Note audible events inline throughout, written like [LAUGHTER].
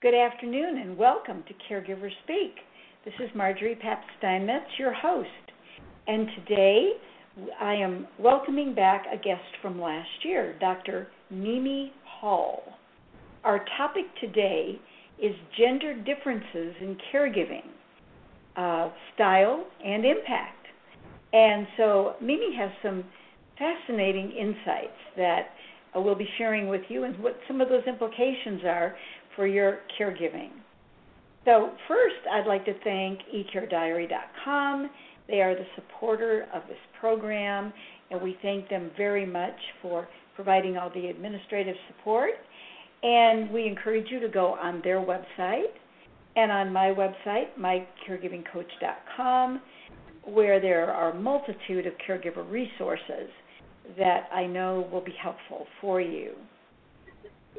Good afternoon and welcome to Caregiver Speak. This is Marjorie Pap Steinmetz, your host. And today I am welcoming back a guest from last year, Dr. Mimi Hull. Our topic today is gender differences in caregiving, uh, style, and impact. And so Mimi has some fascinating insights that uh, we'll be sharing with you and what some of those implications are for your caregiving. So, first, I'd like to thank eCareDiary.com. They are the supporter of this program, and we thank them very much for providing all the administrative support. And we encourage you to go on their website and on my website, mycaregivingcoach.com, where there are a multitude of caregiver resources that I know will be helpful for you.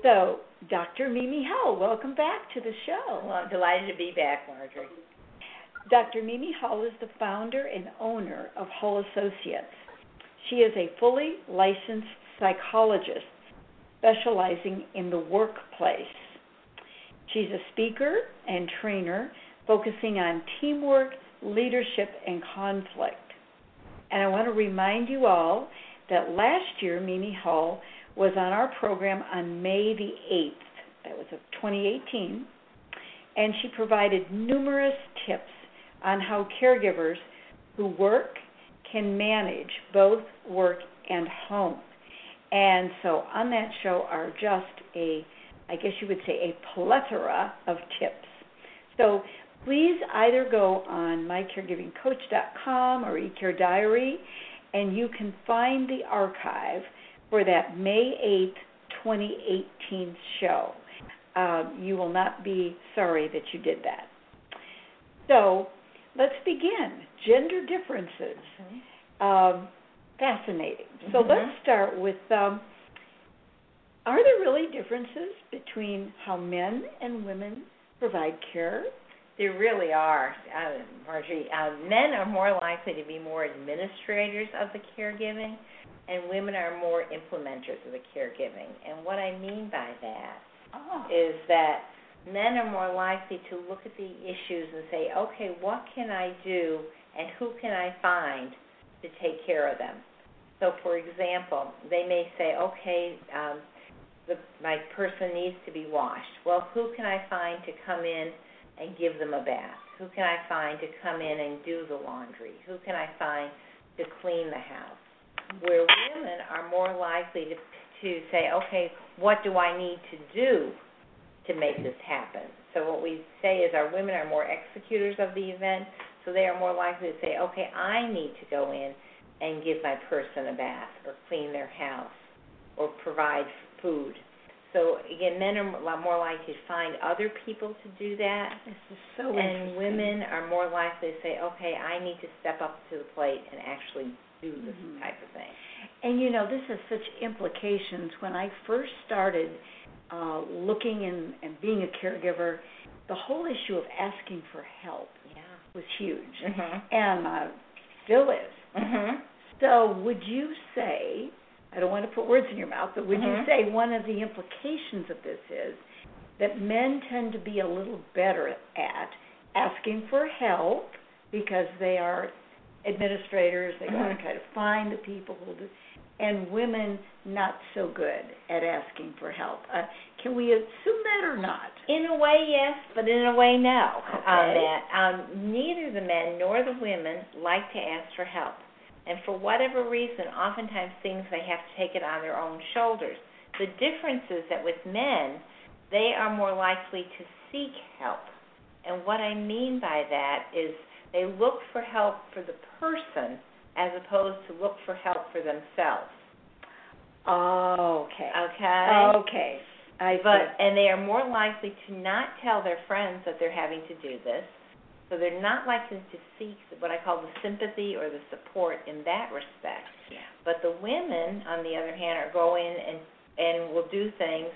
So, Dr. Mimi Hull, welcome back to the show. Well, I'm delighted to be back, Margery. Dr. Mimi Hull is the founder and owner of Hull Associates. She is a fully licensed psychologist specializing in the workplace. She's a speaker and trainer focusing on teamwork, leadership, and conflict. And I want to remind you all that last year Mimi Hull was on our program on May the 8th. That was of 2018. And she provided numerous tips on how caregivers who work can manage both work and home. And so on that show are just a, I guess you would say, a plethora of tips. So please either go on mycaregivingcoach.com or eCareDiary, and you can find the archive for that May 8th, 2018 show. Um, you will not be sorry that you did that. So let's begin. Gender differences. Mm-hmm. Um, fascinating. Mm-hmm. So let's start with um, are there really differences between how men and women provide care? There really are, uh, Margery. Uh, men are more likely to be more administrators of the caregiving, and women are more implementers of the caregiving. And what I mean by that oh. is that men are more likely to look at the issues and say, okay, what can I do and who can I find to take care of them? So, for example, they may say, okay, um, the, my person needs to be washed. Well, who can I find to come in and give them a bath? Who can I find to come in and do the laundry? Who can I find to clean the house? Where women are more likely to to say, okay, what do I need to do to make this happen? So what we say is our women are more executors of the event, so they are more likely to say, okay, I need to go in and give my person a bath or clean their house or provide food. So again, men are more likely to find other people to do that. This is so And women are more likely to say, okay, I need to step up to the plate and actually do this mm-hmm. type of thing. And you know, this has such implications. When I first started uh, looking and, and being a caregiver, the whole issue of asking for help yeah. was huge, mm-hmm. and uh, still is. Mm-hmm. So, would you say? I don't want to put words in your mouth, but would mm-hmm. you say one of the implications of this is that men tend to be a little better at asking for help because they are administrators. They got to Mhm. kind of find the people who do, and women not so good at asking for help. Uh, can we assume that or not? In a way, yes, but in a way, no. On Okay. that, um, neither the men nor the women like to ask for help, and for whatever reason, oftentimes things they have to take it on their own shoulders. The difference is that with men, they are more likely to seek help, and what I mean by that is they look for help for the person as opposed to look for help for themselves. Oh, okay. Okay. Okay. I but and they are more likely to not tell their friends that they're having to do this. So they're not likely to seek what I call the sympathy or the support in that respect. Yeah. But the women, on the other hand, are go in and and will do things,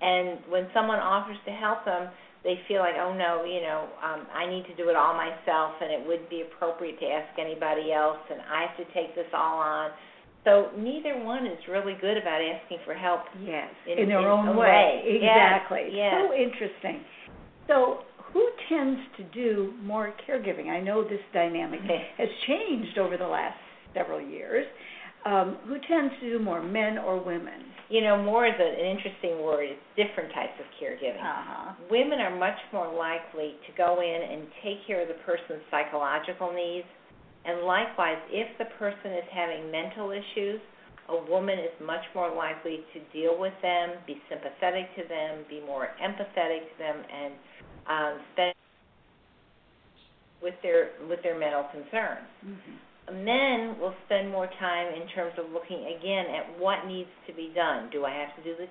and when someone offers to help them, they feel like, oh no, you know, um, I need to do it all myself, and it wouldn't be appropriate to ask anybody else, and I have to take this all on. So neither one is really good about asking for help. Yes, In- in their in own way. way. Exactly. yes. So interesting. So, who tends to do more caregiving? I know this dynamic [LAUGHS] has changed over the last several years. Um, who tends to do more, men or women? You know, more is an interesting word. It's different types of caregiving. Uh-huh. Women are much more likely to go in and take care of the person's psychological needs. And likewise, if the person is having mental issues, a woman is much more likely to deal with them, be sympathetic to them, be more empathetic to them, and um, spend with their with their mental concerns. Mhm. Men will spend more time in terms of looking again at what needs to be done. Do I have to do the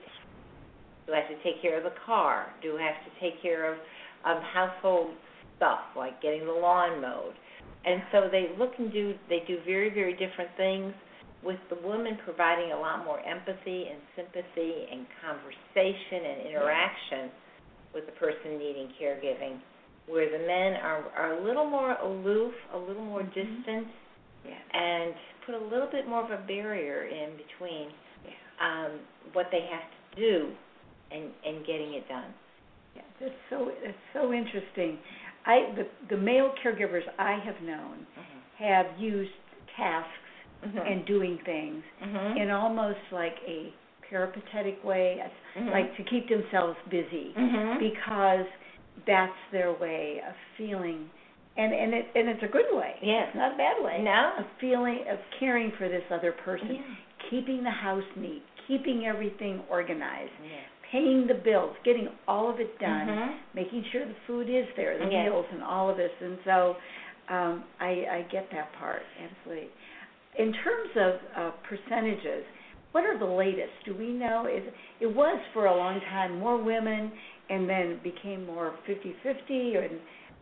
do I have to take care of the car? Do I have to take care of of household stuff like getting the lawn mowed? And so they look and do they do very very different things with the woman providing a lot more empathy and sympathy and conversation and interaction with the person needing caregiving where the men are are a little more aloof, a little more Mhm. distant Yeah. and put a little bit more of a barrier in between Yeah. um, what they have to do and and getting it done. Yeah, that's so that's so interesting. I the the male caregivers I have known have used tasks Mm-hmm. and doing things Mhm. in almost like a peripatetic way, Mhm. like to keep themselves busy Mhm. because that's their way of feeling and and it and it's a good way. Yes. It's not a bad way. No. A feeling of caring for this other person, Yeah. keeping the house neat, keeping everything organized, Yeah. paying the bills, getting all of it done, Mhm. making sure the food is there, the Yes. meals and all of this. And so um I I get that part, absolutely. In terms of uh percentages, what are the latest? Do we know is it was for a long time more women and then became more 50/50 and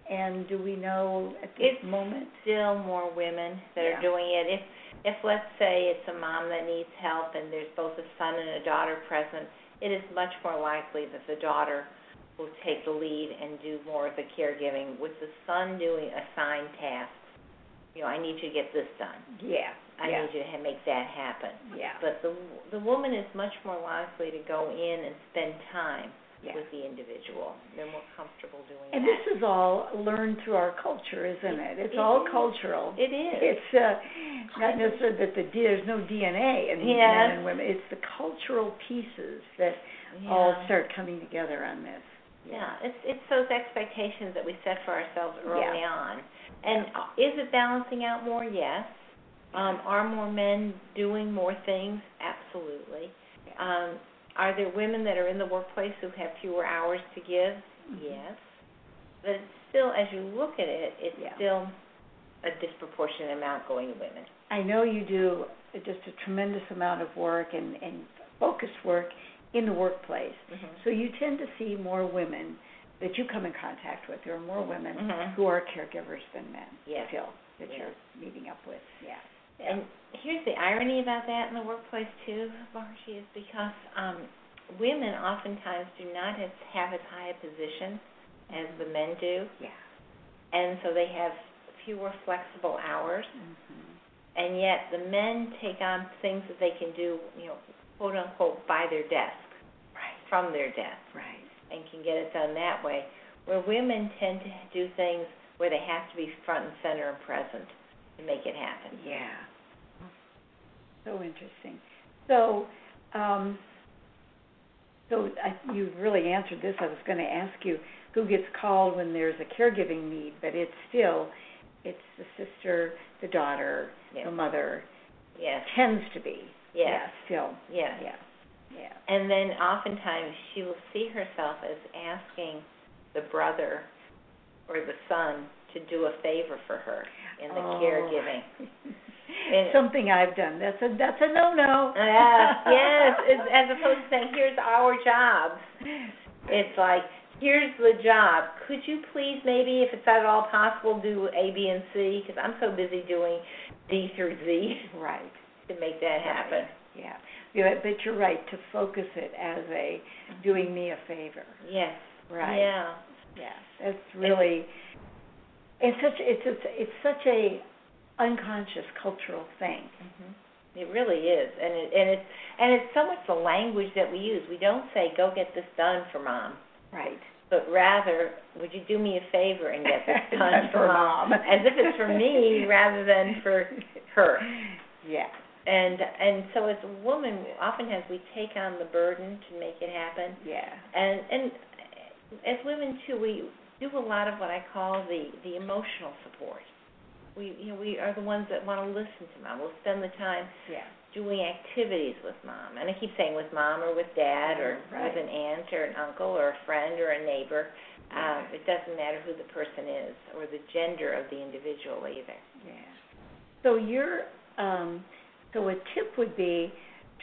and do we know at this It's moment? Still more women that Yeah. are doing it. If if let's say it's a mom that needs help and there's both a son and a daughter present, it is much more likely that the daughter will take the lead and do more of the caregiving with the son doing assigned tasks. You know, I need you to get this done. Yeah. I yeah. need you to make that happen. Yeah. But the the woman is much more likely to go in and spend time Yeah. with the individual. They're more comfortable doing And that. And this is all learned through our culture, isn't it? It's It all is. cultural. it is. It's uh, not necessarily that the there's no DNA in Yes. men and women. It's the cultural pieces that all start coming together on this. Yeah, it's it's those expectations that we set for ourselves early Yeah. on. And is it balancing out more? Yes. Um, are more men doing more things? Absolutely. Um, are there women that are in the workplace who have fewer hours to give? Mhm. Yes. But it's still, as you look at it, it's Yeah. still a disproportionate amount going to women. I know you do just a tremendous amount of work and, and focused work in the workplace. Mm-hmm. So you tend to see more women that you come in contact with. There are more women Mhm. who are caregivers than men Yes. still that Yes. you're meeting up with. Yeah. And here's the irony about that in the workplace too, Margie, is because um, women oftentimes do not have, have as high a position as the men do, Yeah. and so they have fewer flexible hours, Mhm. and yet the men take on things that they can do, you know, quote unquote, by their desk, Right. from their desk, Right. and can get it done that way. Where women tend to do things where they have to be front and center and present to make it happen. Yeah. So interesting. So, um, so I, you really answered this. I was going to ask you who gets called when there's a caregiving need, but it's still, it's the sister, the daughter, Yes. the mother. Yes. Tends to be. Yes. Yeah, still. Yes. Yeah. Yeah. And then oftentimes she will see herself as asking the brother or the son to do a favor for her in the Oh. caregiving. And- [LAUGHS] Something I've done. That's a that's a no no. Uh, yes, yes. As, as opposed to saying, "Here's our job," it's like, "Here's the job. Could you please, maybe, if it's at all possible, do A, B, and C? Because I'm so busy doing D through Z Right. to make that happen." Yeah. Yeah, but you're right to focus it as a doing me a favor. Yes. Right. Yeah. Yeah. That's really it's such it's it's it's such a unconscious cultural thing. Mhm. It really is, and it and it's and it's so much the language that we use. We don't say, "Go get this done for mom," Right. but rather, "Would you do me a favor and get this done [LAUGHS] Done for for mom?" Mom. As if it's for me [LAUGHS] rather than for her. Yeah. And and so as a woman, oftentimes we take on the burden to make it happen. Yeah. And and as women too, we do a lot of what I call the the emotional support. We you know we are the ones that want to listen to mom. We'll spend the time Yeah. doing activities with mom, and I keep saying with mom or with dad or Right. with an aunt or an uncle or a friend or a neighbor. Um, it doesn't matter who the person is or the gender of the individual either. Yeah. So you're um so a tip would be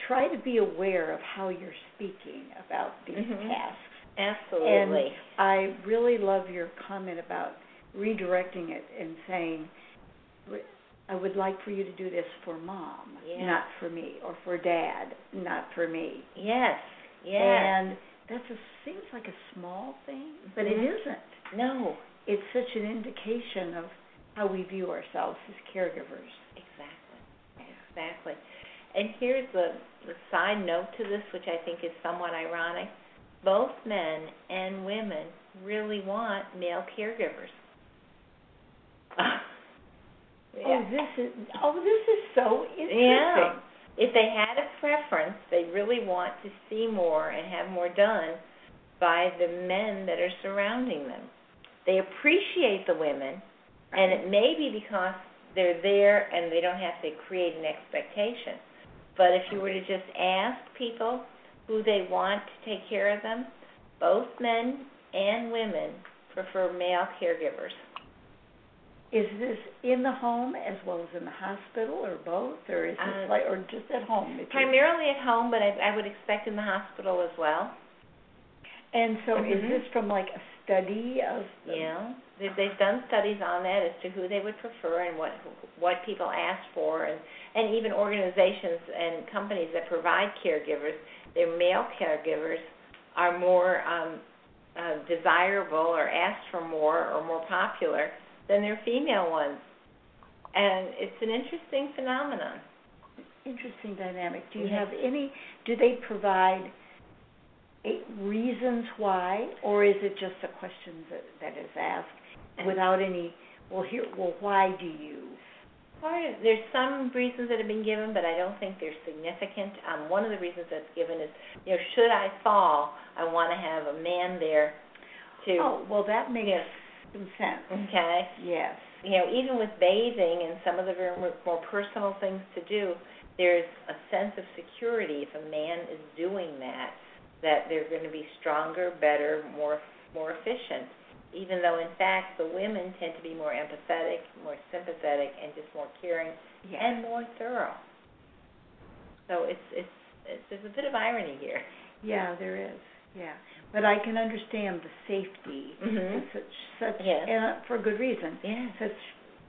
try to be aware of how you're speaking about these Mhm. tasks. Absolutely. And I really love your comment about redirecting it and saying I would like for you to do this for mom, Yeah. not for me, or for dad, not for me. yes. Yes. And that a seems like a small thing, but it Mhm. isn't. no. It's such an indication of how we view ourselves as caregivers. Exactly. Exactly. And here's the, the side note to this, which I think is somewhat ironic. Both men and women really want male caregivers. [LAUGHS] Oh, this is oh, this is so interesting. Yeah. If they had a preference, they really want to see more and have more done by the men that are surrounding them. They appreciate the women, and it may be because they're there and they don't have to create an expectation. But if you were to just ask people who they want to take care of them, both men and women prefer male caregivers. Is this in the home as well as in the hospital, or both, or is this Uh, like, or just at home? Primarily at home, but I, I would expect in the hospital as well. And so, is Mhm. this from like a study of? the- Yeah, they, they've done studies on that as to who they would prefer and what what people ask for, and and even organizations and companies that provide caregivers, their male caregivers are more um, uh, desirable or asked for more or more popular than their female ones, and it's an interesting phenomenon. Interesting dynamic. Do you Yeah. have any? Do they provide reasons why, or is it just a question that that is asked without any? Well, here. Well, why do you? Part of, there's some reasons that have been given, but I don't think they're significant. Um, one of the reasons that's given is, you know, should I fall, I want to have a man there to, Oh, well, that makes Yes. some sense. okay? Yes. You know, even with bathing and some of the very more more personal things to do, there's a sense of security if a man is doing that, that they're going to be stronger, better, more more efficient. Even though, in fact, the women tend to be more empathetic, more sympathetic, and just more caring Yes. and more thorough. So it's it's, it's there's a bit of irony here. Yeah, there is. Yeah, but I can understand the safety. Mhm. Such such Yes. and uh, for good reason. Yeah. Such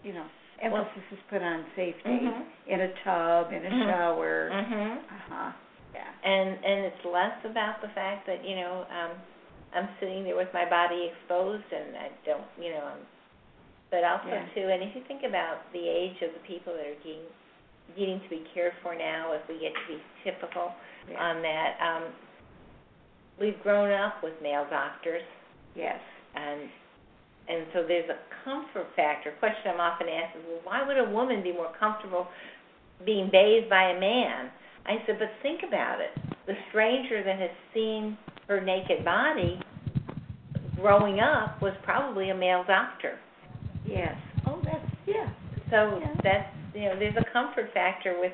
you know emphasis is put on safety Mhm. in a tub, in a Mhm. shower. Mhm. Uh huh. Yeah. And and it's less about the fact that you know um I'm sitting there with my body exposed and I don't you know um, but also Yeah. too and if you think about the age of the people that are getting needing to be cared for now, if we get to be typical Yeah. on that, um we've grown up with male doctors yes. and and so there's a comfort factor. Question I'm often asked is, well, why would a woman be more comfortable being bathed by a man? I said, but think about it. The stranger that has seen her naked body growing up was probably a male doctor. Yes. Oh, that's yeah. So Yeah. that's you know, there's a comfort factor with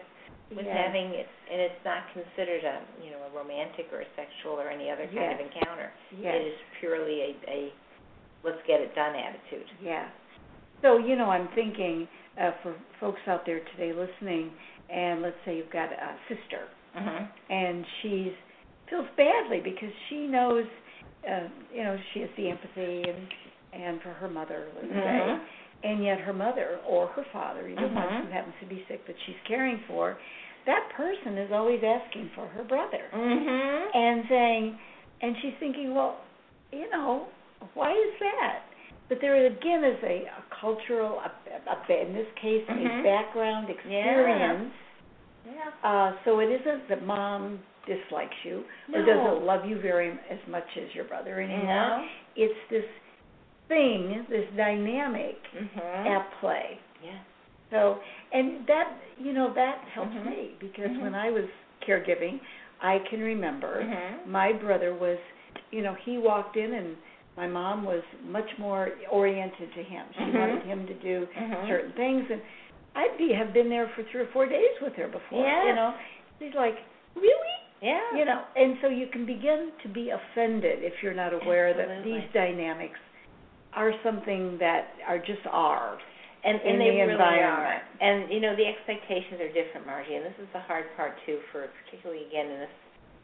with Yes. having it, and it's not considered a you know a romantic or a sexual or any other kind of encounter. Yes. It is purely a, a let's get it done attitude. Yeah. So, you know, I'm thinking uh, for folks out there today listening, and let's say you've got a sister, Mhm. and she's feels badly because she knows, uh, you know, she has the empathy and and for her mother, let's Mhm. say, and yet her mother or her father, either one Mhm. who happens to be sick that she's caring for, that person is always asking for her brother Mhm. and saying, and she's thinking, well, you know, why is that? But there again is a, a cultural, a, a, in this case, Mhm. a background experience Yeah. Uh, so it isn't that mom dislikes you or doesn't love you very as much as your brother anymore. No. It's this thing, this dynamic Mhm. at play. Yeah. So, and that, you know, that helps Mhm. me because Mhm. when I was caregiving, I can remember Mhm. my brother was, you know, he walked in and my mom was much more oriented to him. She Mhm. wanted him to do Mhm. certain things and I'd be have been there for three or four days with her before, Yes. you know. She's like, "Really?" Yeah. You know, and so you can begin to be offended if you're not aware that these dynamics are something that are just ours. and and they the really are. And you know the expectations are different, Margie, and this is the hard part too for particularly again in a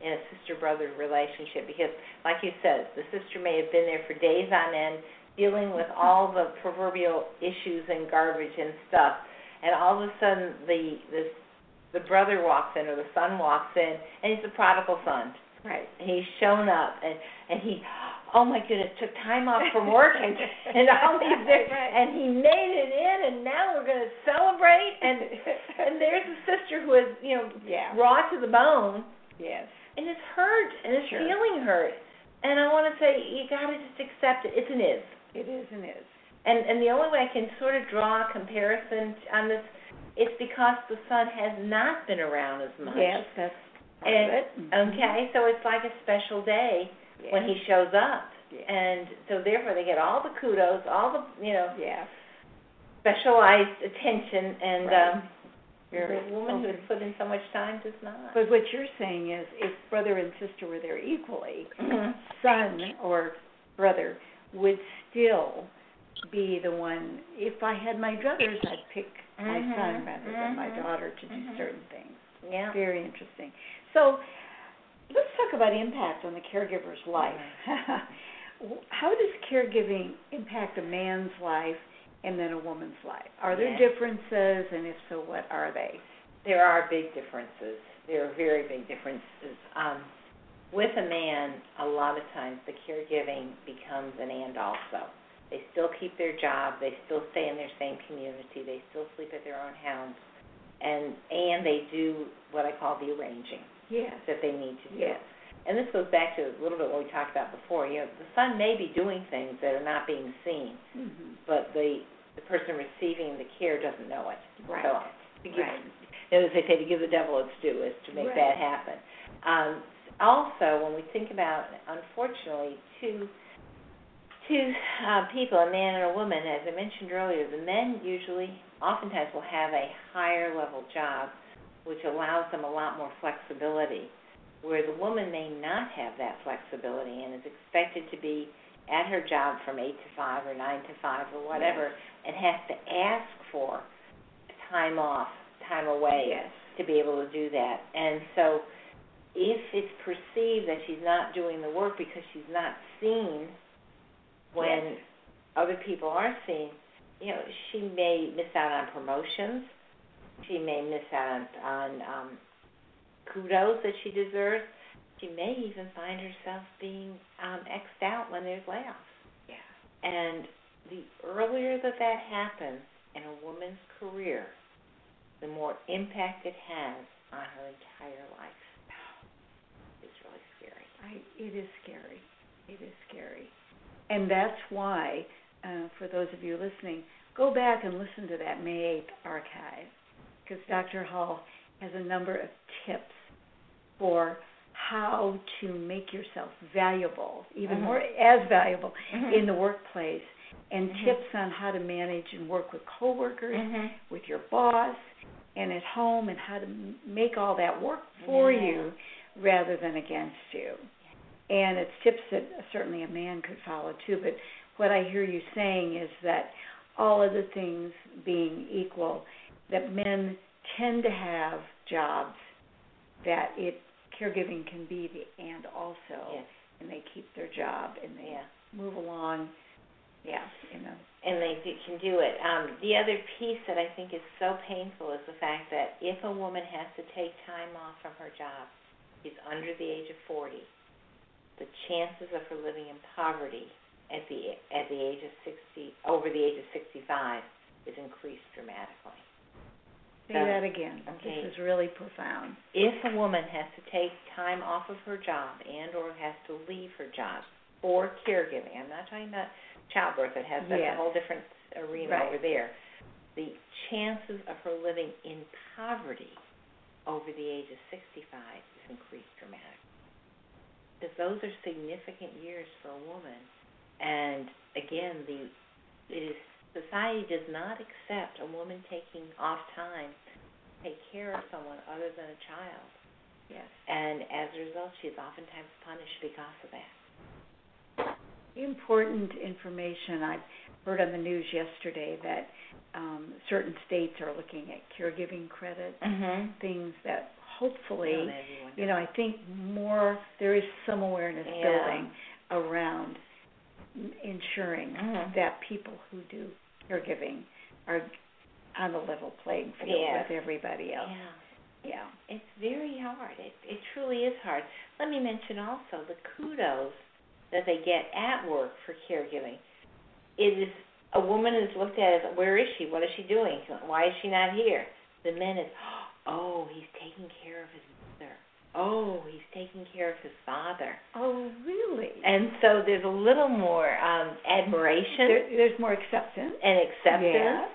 in a sister brother relationship because like you said, the sister may have been there for days on end dealing with [LAUGHS] all the proverbial issues and garbage and stuff and all of a sudden the this the brother walks in or the son walks in and he's the prodigal son Right. he's shown up and and he oh my goodness took time off from work and [LAUGHS] and all these [LAUGHS] different Right. and he made it in and now we're going to celebrate and [LAUGHS] and there's a sister who is you know Yeah. raw to the bone Yes. and is hurt and is Sure. feeling hurt and i want to say you got to just accept it it's an is It is and is. and and the only way i can sort of draw a comparison on this it's because the son has not been around as much Yes, that's part And- of it. Mhm. okay so it's like a special day Yes. when he shows up. Yeah. And so therefore they get all the kudos, all the you know, Yeah. specialized attention and Right. um Very the woman who has put in so much time does not. But what you're saying is if brother and sister were there equally, Mhm. son or brother would still be the one if I had my druthers I'd pick my Mhm, son rather than my mhm, daughter to do mhm. certain things. Yeah. Very interesting. So let's talk about impact on the caregiver's life. [LAUGHS] How does caregiving impact a man's life and then a woman's life? Are there Yes. differences and if so what are they? There are big differences. There are very big differences. Um with a man, a lot of times the caregiving becomes an and also. They still keep their job, they still stay in their same community, they still sleep at their own house, and and they do what I call the arranging Yes. that they need to do. Yes. And this goes back to a little bit what we talked about before. You know, the son may be doing things that are not being seen, Mhm. but the the person receiving the care doesn't know it. Right. So, to give, Right. as they say, to give the devil its due is to make Right. that happen. Um, also, when we think about, unfortunately, two two uh, people, a man and a woman, as I mentioned earlier, the men usually, oftentimes, will have a higher level job, which allows them a lot more flexibility, where the woman may not have that flexibility and is expected to be at her job from eight to five or nine to five or whatever, and has to ask for time off, time away Yes. to be able to do that. And so if it's perceived that she's not doing the work because she's not seen when Yes. other people are seen, you know, she may miss out on promotions. She may miss out on, on um, kudos that she deserves. She may even find herself being um, xed out when there's layoffs. Yeah. And the earlier that that happens in a woman's career, the more impact it has on her entire life. It's really scary. I, it is scary. It is scary. And that's why, uh, for those of you listening, go back and listen to that May 8th archive because Dr. Hull has a number of tips for how to make yourself valuable, even Mhm. more as valuable Mhm. in the workplace, and Mhm. tips on how to manage and work with coworkers, Mhm. with your boss, and at home, and how to make all that work for Yeah. you rather than against you. And it's tips that certainly a man could follow too. But what I hear you saying is that all other things being equal, that men tend to have jobs that it caregiving can be the and also, Yes. and they keep their job and they Yeah. move along. Yeah, you know. and they do, can do it. Um, the other piece that I think is so painful is the fact that if a woman has to take time off from her job, she's under the age of 40, the chances of her living in poverty at the at the age of 60, over the age of 65, is increased dramatically. Say So, that again. okay. This is really profound. if a woman has to take time off of her job and or has to leave her job for caregiving, I'm not talking about childbirth, it has that's Yes. a whole different arena Right. over there. The chances of her living in poverty over the age of 65 is increased dramatically. Because those are significant years for a woman. And again, the it is society does not accept a woman taking off time to take care of someone other than a child. Yes. And as a result, she is oftentimes punished because of that. Important information. I heard on the news yesterday that um, certain states are looking at caregiving credits, Mhm. things that hopefully, Well, you know, I think more there is some awareness Yeah. building around m- ensuring Mhm. that people who do caregiving are on the level playing field Yes. with everybody else. Yeah. Yeah. It's very hard. It it truly is hard. Let me mention also the kudos that they get at work for caregiving. It is a woman is looked at as where is she? What is she doing? Why is she not here? The men is oh, he's taking care of his mother. Oh, he's taking care of his father. Oh, really? And so there's a little more um admiration there, there's more acceptance. and acceptance. Yeah.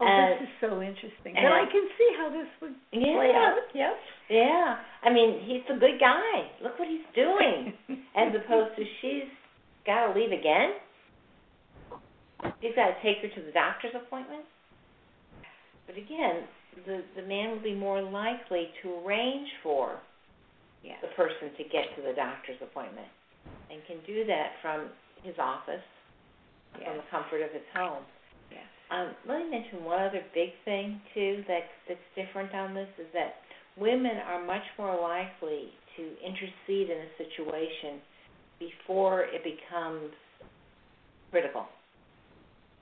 Oh, Uh, this is so interesting. and- I can see how this would Yeah. play out. Yep. Yeah. I mean, he's a good guy. Look what he's doing. [LAUGHS] As opposed to she's got to leave again. He's got to take her to the doctor's appointment. But again, the the man will be more likely to arrange for yeah. the person to get to the doctor's appointment, and can do that from his office, from the comfort of his home. Yes. Um, let me mention one other big thing too that that's different on this is that women are much more likely to intercede in a situation before it becomes critical.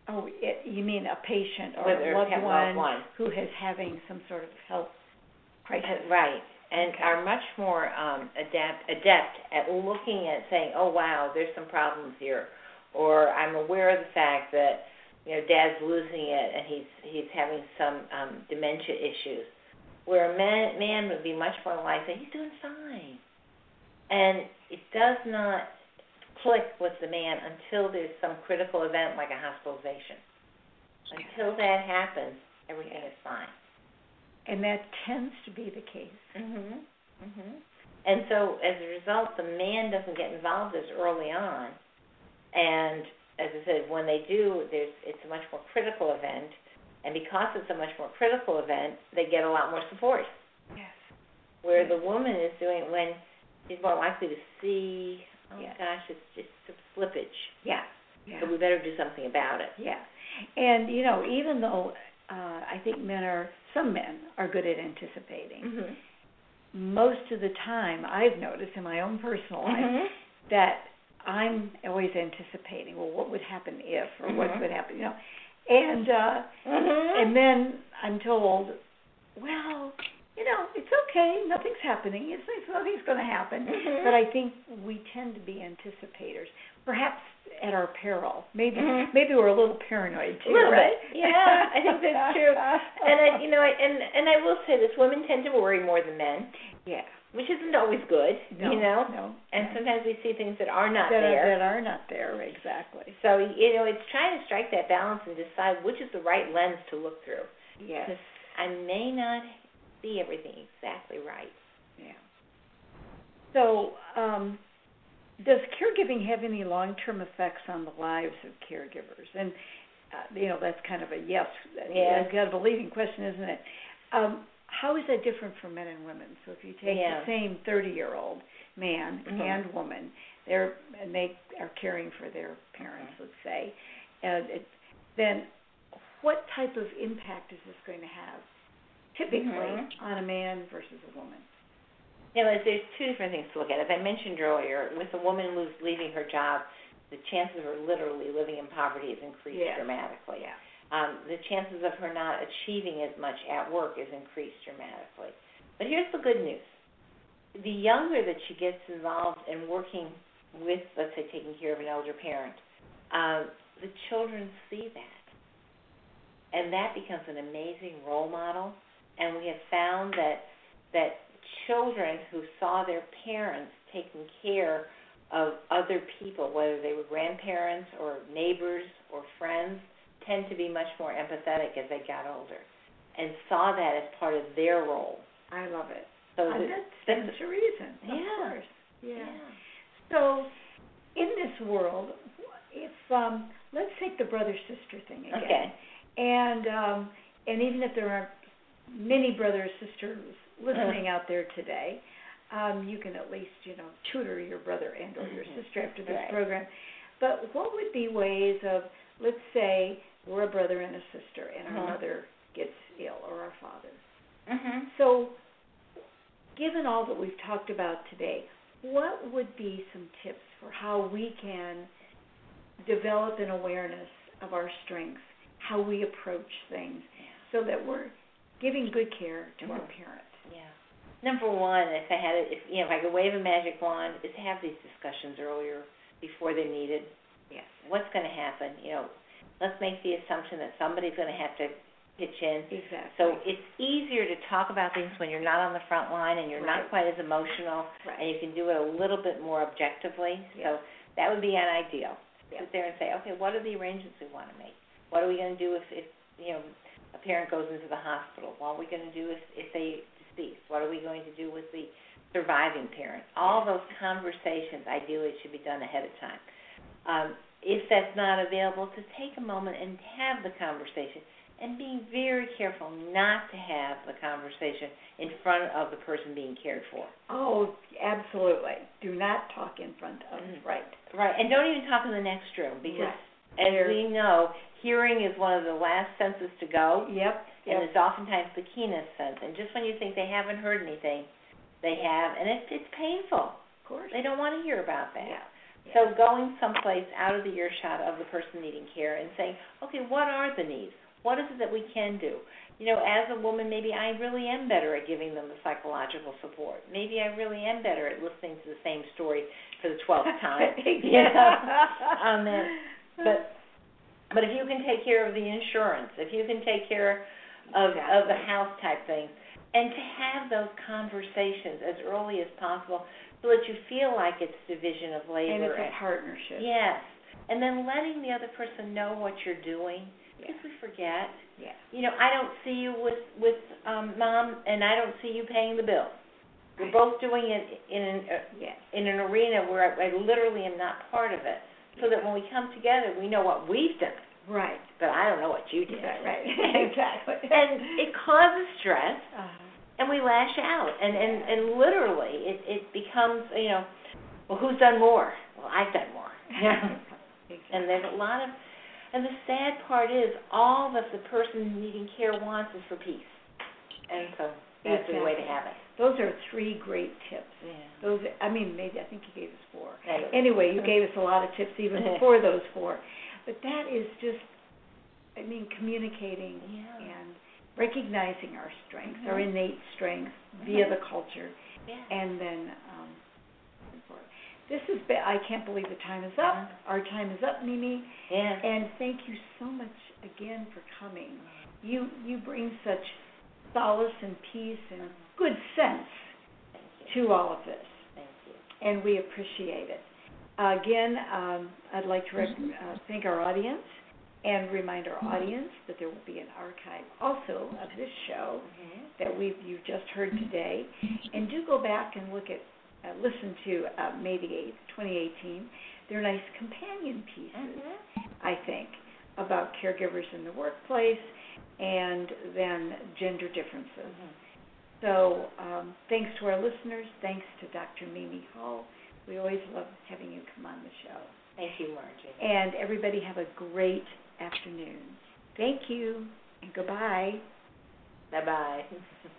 Oh, it, you mean a patient or Whether a loved have one, one. who is having some sort of health crisis? Uh, Right. And Okay. are much more um, adapt adept at looking at saying, "Oh wow, there's some problems here," or "I'm aware of the fact that you know Dad's losing it and he's he's having some um, dementia issues." Where a man man would be much more likely, "He's doing fine," and it does not click with the man until there's some critical event like a hospitalization. Until that happens, everything is fine. And that tends to be the case. Mhm. Mhm. And so as a result, the man doesn't get involved as early on, and as I said, when they do, there's it's a much more critical event, and because it's a much more critical event, they get a lot more support. Yes. Where the woman is doing when she's more likely to see, oh Yes. gosh, it's just some slippage, Yeah. Yeah. so we better do something about it. Yeah. And you know, even though uh, I think men are some men are good at anticipating, Mhm. most of the time I've noticed in my own personal life Mhm. that I'm always anticipating, well, what would happen if, or what Mhm. would happen, you know, and uh, Mhm. and then I'm told, well, you know, it's okay, nothing's happening, it's, it's nothing's going to happen. Mhm. But I think we tend to be anticipators, perhaps at our peril. Maybe Mhm. maybe we're a little paranoid too, A little right? bit. Yeah, I think that's true. [LAUGHS] And I, you know, I, and and I will say this: women tend to worry more than men, yeah, which isn't always good, no, you know. no, And no. sometimes we see things that are not that there. Are, that are not there exactly. So you know, it's trying to strike that balance and decide which is the right lens to look through. Yes. I may not see everything exactly right. Yeah. So, um, does caregiving have any long-term effects on the lives of caregivers? And uh, you know, that's kind of a yes, Yeah. that's kind of a leading question, isn't it? Um, how is that different for men and women? So, if you take Yeah. the same thirty-year-old man Mhm. and woman, they're and they are caring for their parents, Mhm. let's say, and it, then what type of impact is this going to have, typically, Mhm. on a man versus a woman? You know, there's two different things to look at. As I mentioned earlier, with a woman who's leaving her job, the chances of her literally living in poverty is increased Yeah. dramatically. Yeah. um, the chances of her not achieving as much at work is increased dramatically. But here's the good news. The younger that she gets involved in working with, let's say, taking care of an elder parent, um, the children see that. And that becomes an amazing role model and we have found that that children who saw their parents taking care of other people, whether they were grandparents or neighbors or friends, tend to be much more empathetic as they got older, and saw that as part of their role. I love it. So Uh, that- stands to reason. Of Yeah. course. Yeah. yeah. So, in this world, if um, let's take the brother sister thing again, Okay. and um, and even if there are many brothers sisters listening Uh-huh. out there today, um, you can at least you know tutor your brother and or your Mhm. sister after this Right. program. But what would be ways of let's say we're a brother and a sister, and our Mhm. mother gets ill or our father. Mhm. So, given all that we've talked about today, what would be some tips for how we can develop an awareness of our strengths, how we approach things, so that we're giving good care to our Mhm. parent? Yeah. Number one, if I had, a, if you know, if I could wave a magic wand, is have these discussions earlier before they're needed. Yes. What's going to happen? You know, let's make the assumption that somebody's going to have to pitch in. Exactly. So it's easier to talk about things when you're not on the front line and you're Right. not quite as emotional, right. and you can do it a little bit more objectively. Yeah. So that would be an ideal. Yeah. Sit there and say, okay, what are the arrangements we want to make? What are we going to do if, if you know a parent goes into the hospital? What are we going to do if if they deceased? What are we going to do with the surviving parent? All those conversations ideally should be done ahead of time. Um, if that's not available, to take a moment and have the conversation, and being very careful not to have the conversation in front of the person being cared for. Oh, absolutely. Do not talk in front of. Mhm. Right. Right, and don't even talk in the next room because, Right. as we know, hearing is one of the last senses to go, Yep. and Yep. it's oftentimes the keenest sense. And just when you think they haven't heard anything, they have, and it's it's painful. Of course. They don't want to hear about that. Yeah. So going someplace out of the earshot of the person needing care and saying, okay, what are the needs? What is it that we can do? You know, as a woman, maybe I really am better at giving them the psychological support. Maybe I really am better at listening to the same story for the twelfth [LAUGHS] time. you know? Um, and- but but if you can take care of the insurance, if you can take care of of the house type things, and to have those conversations as early as possible, so that you feel like it's division of labor. and it's a partnership. Yes, and then letting the other person know what you're doing, Yeah. because we forget. Yeah. You know, I don't see you with with um, mom, and I don't see you paying the bill. We're both doing it in an uh, Yes. in an arena where I, I literally am not part of it, so that when we come together, we know what we've done, Right. but I don't know what you did. Yeah, right. [LAUGHS] exactly. and it causes stress, uh, and we lash out, and and and literally, it it becomes you know, well, who's done more? Well, I've done more. [LAUGHS] Yeah. exactly. And there's a lot of, and the sad part is, all that the person needing care wants is for peace. And so that's the way to have it. Those are three great tips. Yeah. Those, I mean, maybe I think you gave us four. Anyway. Anyway, you gave us a lot of tips even [LAUGHS] before those four. But that is just, I mean, communicating Yeah. and recognizing our strengths, our Mhm. innate strengths via Mhm. the culture, Yeah. and then um, this has been. I can't believe the time is up. Mhm. Our time is up, Mimi. Yeah. And thank you so much again for coming. You you bring such solace and peace and good sense to all of this, Thank you. and we appreciate it. Uh, again, um, I'd like to rec- uh, thank our audience and remind our audience that there will be an archive also of this show Mhm. that we've you've just heard today, and do go back and look at uh, listen to uh, May the eighth, 2018. They're nice companion pieces. Mhm. I think, about caregivers in the workplace and then gender differences. Mhm. So, um, thanks to our listeners, thanks to Dr. Mimi Hull. We always love having you come on the show. Thank you, Margie. And everybody have a great afternoon. Thank you and goodbye. Bye bye. [LAUGHS]